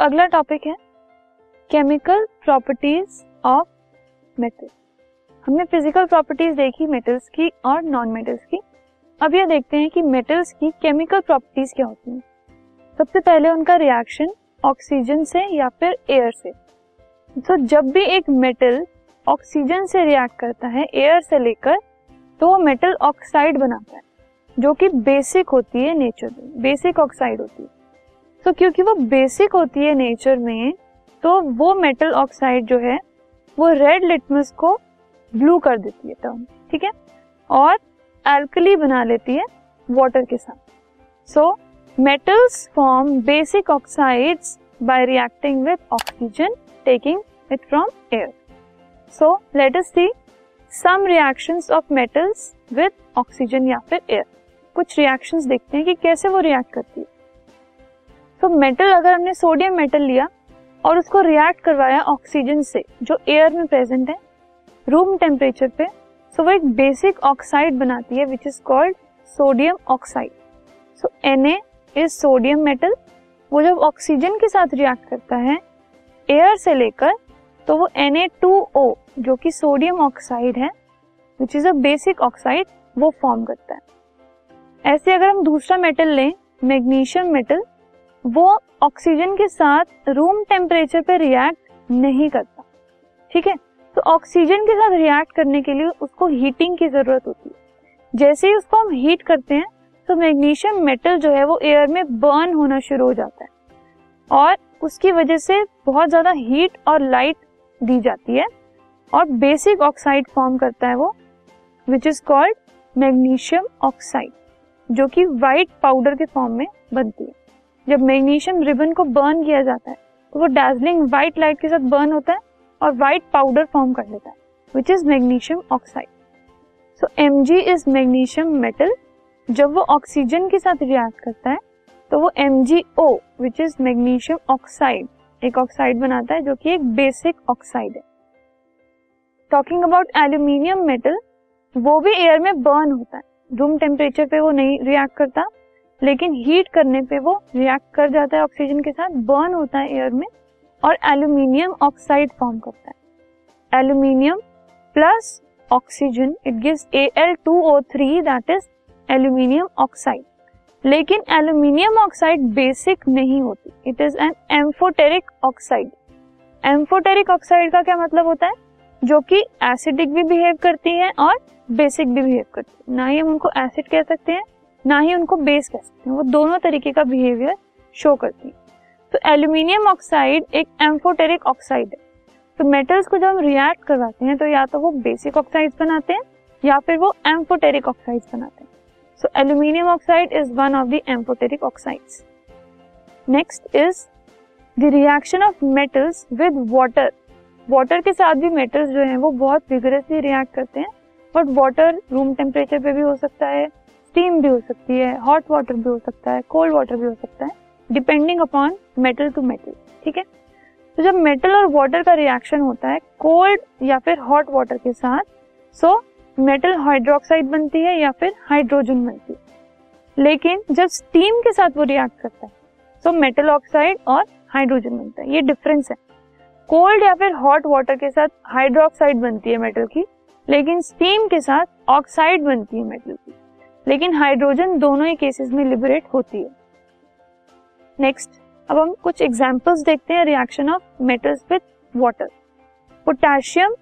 अगला टॉपिक है chemical properties of metal हमने फ़िज़िकल प्रॉपर्टीज़ देखी मेटल्स की और नॉन मेटल्स की। अब ये देखते हैं कि मेटल्स की केमिकल प्रॉपर्टीज़ क्या होती हैं। सबसे पहले उनका रिएक्शन ऑक्सीजन से या फिर एयर से। तो जब भी एक मेटल ऑक्सीजन से रिएक्ट करता है एयर से लेकर तो वो मेटल ऑक्साइड बनाता है, जो कि बेसिक होती है नेचर में। बेसिक ऑक्साइड होती है। तो क्योंकि वो बेसिक होती है नेचर में तो वो मेटल ऑक्साइड जो है, वो रेड लिटमस को ब्लू कर देती है टर्म ठीक है? और एल्कली बना लेती है वाटर के साथ। So metals form basic oxides by reacting with oxygen taking it from air so let us see some reactions of metals with oxygen या फिर एयर कुछ रिएक्शंस देखते हैं कि कैसे वो रिएक्ट करती है। तो मेटल अगर हमने सोडियम मेटल लिया और उसको रिएक्ट करवाया ऑक्सीजन से, जो एयर में प्रेजेंट है रूम टेम्परेचर पे सो वो एक बेसिक ऑक्साइड बनाती है which is called sodium oxide so N is sodium metal वो जब ऑक्सीजन के साथ रिएक्ट करता है एयर से लेकर तो वो Na2O जो कि सोडियम ऑक्साइड है which is a basic oxide वो फॉर्म करता है. ऐसे अगर हम दूसरा मेटल लें मैग्नीशियम मेटल वो ऑक्सीजन के साथ रूम टेम्परेचर पे रिएक्ट नहीं करता। ठीक है? तो ऑक्सीजन के साथ रिएक्ट करने के लिए उसको हीटिंग की ज़रूरत होती है। जैसे ही उसको हम हीट करते हैं तो मैग्नीशियम मेटल जो है वो एयर में बर्न होना शुरू हो जाता है। और उसकी वजह से बहुत ज़्यादा हीट और लाइट दी जाती है। और बेसिक ऑक्साइड फॉर्म करता है वो which is called magnesium oxide जो कि व्हाइट पाउडर के फॉर्म में बनती है। जब मैग्नीशियम रिबन को बर्न किया जाता है तो वो डार्जलिंग व्हाइट लाइट के साथ बर्न होता है और व्हाइट पाउडर फॉर्म कर लेता है which is magnesium oxide so M G is magnesium metal जब वो ऑक्सीजन के साथ रिएक्ट करता है तो वो M G O which is magnesium oxide एक ऑक्साइड बनाता है जो कि एक बेसिक ऑक्साइड है. टॉकिंग अबाउट एल्यूमिनियम मेटल वो भी एयर में बर्न होता है. रूम टेम्परेचर पे वो नहीं रिएक्ट करता. लेकिन हीट करने पे वो रिएक्ट कर जाता है ऑक्सीजन के साथ बर्न होता है एयर में और एल्यूमिनियम ऑक्साइड फॉर्म करता है। Aluminium plus oxygen it gives Al2O3 that is aluminium oxide लेकिन एल्यूमिनियम ऑक्साइड बेसिक नहीं होती। It is an amphoteric oxide amphoteric oxide का क्या मतलब होता है? जो कि एसिडिक भी बिहेव करती है और बेसिक भी बिहेव करती है। ना ही हम उनको एसिड कह सकते हैं ना ही उनको बेस कह सकते हैं। वो दोनों तरीके का बिहेवियर शो करती है। तो एल्यूमिनियम ऑक्साइड एक एम्फोटेरिक ऑक्साइड है। तो मेटल्स को जब हम रिएक्ट करवाते हैं तो या तो वो बेसिक ऑक्साइड्स बनाते हैं, या फिर वो एम्फोटेरिक ऑक्साइड्स बनाते हैं। So aluminium oxide is one of the amphoteric oxides next is the reaction of metals with water water के साथ भी मेटल्स जो हैं, वो बहुत विगरसली रिएक्ट करते हैं बट वाटर रूम टेम्परेचर पे भी हो सकता है स्टीम भी हो सकती है हॉट वाटर भी हो सकता है कोल्ड वाटर भी हो सकता है depending upon metal to metal ठीक है? तो जब मेटल और वाटर का रिएक्शन होता है कोल्ड या फिर हॉट वाटर के साथ सो मेटल हाइड्रोक्साइड बनती है या फिर हाइड्रोजन बनती है। लेकिन जब स्टीम के साथ वो रिएक्ट करता है सो मेटल ऑक्साइड और हाइड्रोजन बनता है, ये डिफरेंस है। कोल्ड या फिर हॉट वाटर के साथ हाइड्रोक्साइड बनती है मेटल की, लेकिन स्टीम के साथ ऑक्साइड बनती है मेटल की। लेकिन हाइड्रोजन दोनों ही केसेस में लिबरेट होती है। नेक्स्ट अब हम कुछ एग्जांपल्स देखते हैं reaction of metals with water potassium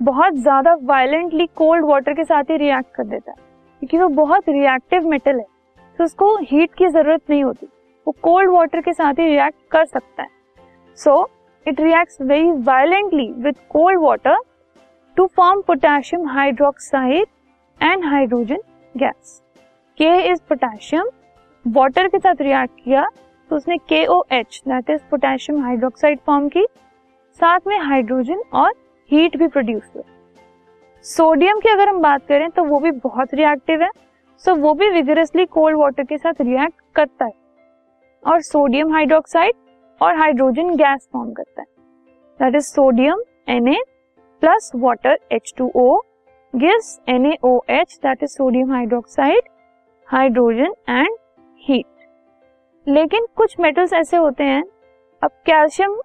बहुत ज़्यादा वायलेंटली कोल्ड वाटर के साथ ही रिएक्ट कर देता है, क्योंकि वो बहुत रिएक्टिव मेटल है तो उसको हीट की ज़रूरत नहीं होती। वो कोल्ड वाटर के साथ ही रिएक्ट कर सकता है। So it reacts very violently with cold water to form potassium hydroxide and hydrogen gas K is potassium water के साथ रिएक्ट किया तो उसने K O H that is potassium hydroxide form की। साथ में हाइड्रोजन और हीट भी प्रोड्यूस हुआ। सोडियम की अगर हम बात करें तो वो भी बहुत रिएक्टिव है। सो वो भी विगरसली कोल्ड वाटर के साथ रिएक्ट करता है। और सोडियम हाइड्रोक्साइड और हाइड्रोजन गैस फॉर्म करता है। That is sodium N A plus water H two O gives NaOH that is sodium hydroxide hydrogen and heat. लेकिन कुछ मेटल्स ऐसे होते हैं, अब कैल्शियम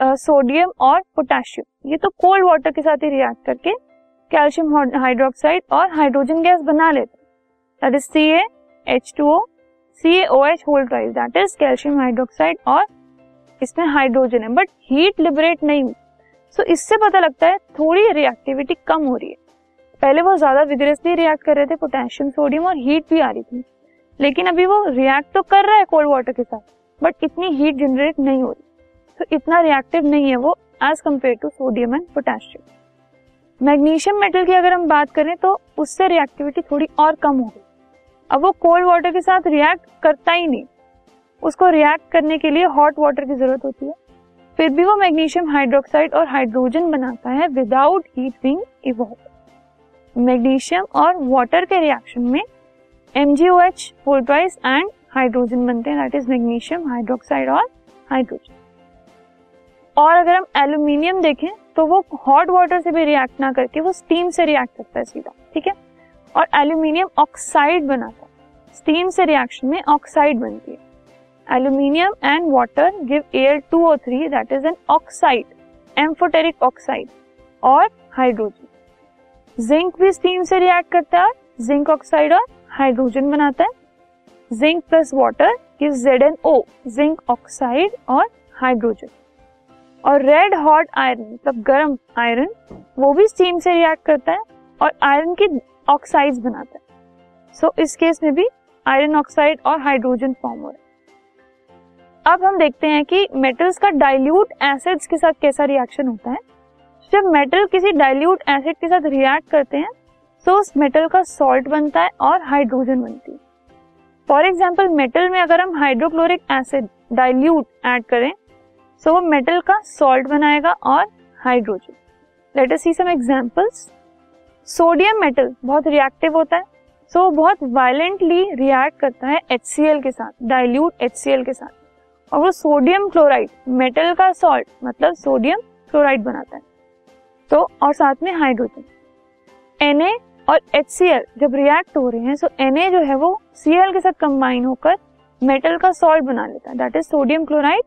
सोडियम और पोटेशियम ये तो कोल्ड वाटर के साथ ही रिएक्ट करके कैल्शियम हाइड्रोक्साइड और हाइड्रोजन गैस बना लेते is C H two O C O H whole twice that is calcium hydroxide और इसमें हाइड्रोजन है बट हीट लिबरेट नहीं हुई। सो इससे पता लगता है थोड़ी रिएक्टिविटी कम हो रही है। पहले वो ज़्यादा विग्रेसली रिएक्ट कर रहे थे पोटेशियम सोडियम और हीट भी आ रही थी। लेकिन अभी वो रिएक्ट तो कर रहा है कोल्ड वाटर के साथ बट इतनी हीट जनरेट नहीं हो रही। तो इतना रिएक्टिव नहीं है वो as compared to sodium and potassium magnesium metal की अगर हम बात करें तो उससे रिएक्टिविटी थोड़ी और कम हो गई। अब वो कोल्ड वाटर के साथ रिएक्ट करता ही नहीं। उसको रिएक्ट करने के लिए हॉट वाटर की ज़रूरत होती है। फिर भी वो मैग्नीशियम हाइड्रोक्साइड और हाइड्रोजन बनाता है without heat being evolve magnesium और वाटर के रिएक्शन में एमजीओएच फोल्ट्राइस एंड हाइड्रोजन बनते हैं। दैट इज़ मैग्नीशियम हाइड्रोक्साइड और हाइड्रोजन और अगर हम एल्यूमिनियम देखें तो वो हॉट वाटर से भी रिएक्ट ना करके, वो स्टीम से रिएक्ट करता है सीधा, ठीक है? और एल्यूमिनियम ऑक्साइड बनाता है। स्टीम से रिएक्शन में ऑक्साइड बनती है। Aluminium and water give air two O three that is an oxide amphoteric oxide और हाइड्रोजन जिंक भी स्टीम से रिएक्ट करता है जिंक ऑक्साइड और हाइड्रोजन बनाता है। Zinc plus water give Z N O zinc oxide और हाइड्रोजन और रेड हॉट आयरन मतलब गर्म आयरन वो भी स्टीम से रिएक्ट करता है और आयरन की ऑक्साइड बनाता है। सो so, इस केस में भी आयरन ऑक्साइड और हाइड्रोजन फॉर्म हो रहा है। अब हम देखते हैं कि मेटल्स का डाइल्यूट एसिड्स के साथ कैसा रिएक्शन होता है। जब मेटल किसी डाइल्यूट एसिड के साथ रिएक्ट करते हैं तो उस मेटल का सॉल्ट बनता है और हाइड्रोजन बनती है। फॉर एग्ज़ाम्पल मेटल में अगर हम हाइड्रोक्लोरिक एसिड डाइल्यूट ऐड करें सो वो मेटल का सॉल्ट बनाएगा और hydrogen let us see some examples sodium metal बहुत रिएक्टिव होता है सो so, बहुत वायलेंटली रिएक्ट करता है एचसीएल के साथ डाइल्यूट एच के साथ. और वो सोडियम क्लोराइड मेटल का सॉल्ट मतलब सोडियम क्लोराइड बनाता है. तो और साथ में हाइड्रोजन एन और एच जब रिएक्ट हो रहे हैं सो एन जो है वो सी के साथ कंबाइन होकर मेटल का सॉल्ट बना लेता है। दैट इज़ सोडियम क्लोराइड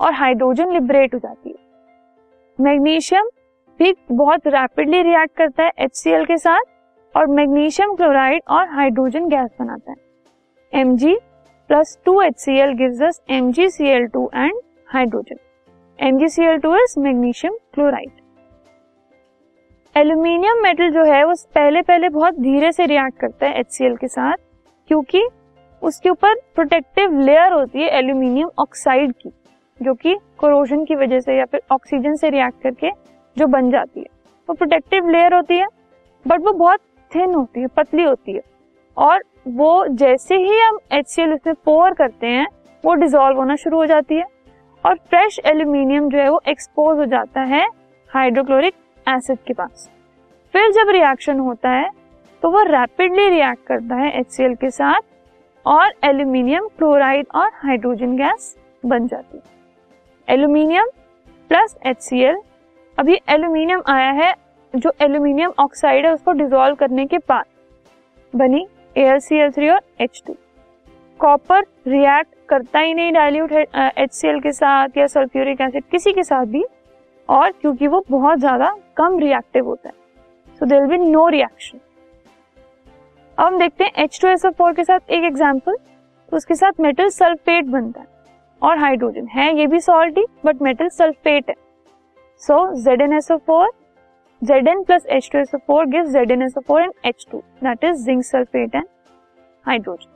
और हाइड्रोजन लिबरेट हो जाती है। मैग्नीशियम भी बहुत रैपिडली रिएक्ट करता है एच के साथ और मैग्नीशियम क्लोराइड और हाइड्रोजन गैस बनाता है। M G plus two H C L gives M G C L two and hydrogen M G C L two is magnesium chloride aluminium metal जो है, वो पहले पहले बहुत धीरे से रिएक्ट करता है एचसीएल के साथ, क्योंकि उसके ऊपर प्रोटेक्टिव लेयर होती है एल्यूमिनियम ऑक्साइड की, जो कि कोरोजन की वजह से या फिर ऑक्सीजन से रिएक्ट करके जो बन जाती है। वो प्रोटेक्टिव लेयर होती है बट वो बहुत थिन होती है, पतली होती है। और वो जैसे ही हम एच सी एल उसमें पोर करते हैं, वो डिजोल्व होना शुरू हो जाती है, और फ्रेश एल्यूमिनियम जो है, वो एक्सपोज हो जाता है हाइड्रोक्लोरिक एसिड के पास। फिर जब रिएक्शन होता है तो वो रैपिडली रिएक्ट करता है एचसीएल के साथ और एल्यूमिनियम क्लोराइड और हाइड्रोजन गैस बन जाती है। एल्यूमिनियम प्लस एच एल अभी एल्यूमिनियम आया है, जो एल्यूमिनियम ऑक्साइड है, उसको डिजोल्व करने के बाद बनी एल सी एल थ्री और एच टू कॉपर रिएक्ट करता ही नहीं डायल्यूट एच सी एल के साथ या सल्फ्यूरिक एसिड किसी के साथ भी। और क्योंकि वो बहुत ज़्यादा कम रिएक्टिव होता है। So there be no reaction अब हम देखते हैं एच टू एस फोर के साथ एक एग्ज़ाम्पल तो उसके साथ मेटल सल्फेट बनता है और हाइड्रोजन है, ये भी सॉल्ट ही बट मेटल सल्फेट है so Z N S four Z N plus H two S four give Z N S four and H two that is zinc sulphate and hydrogen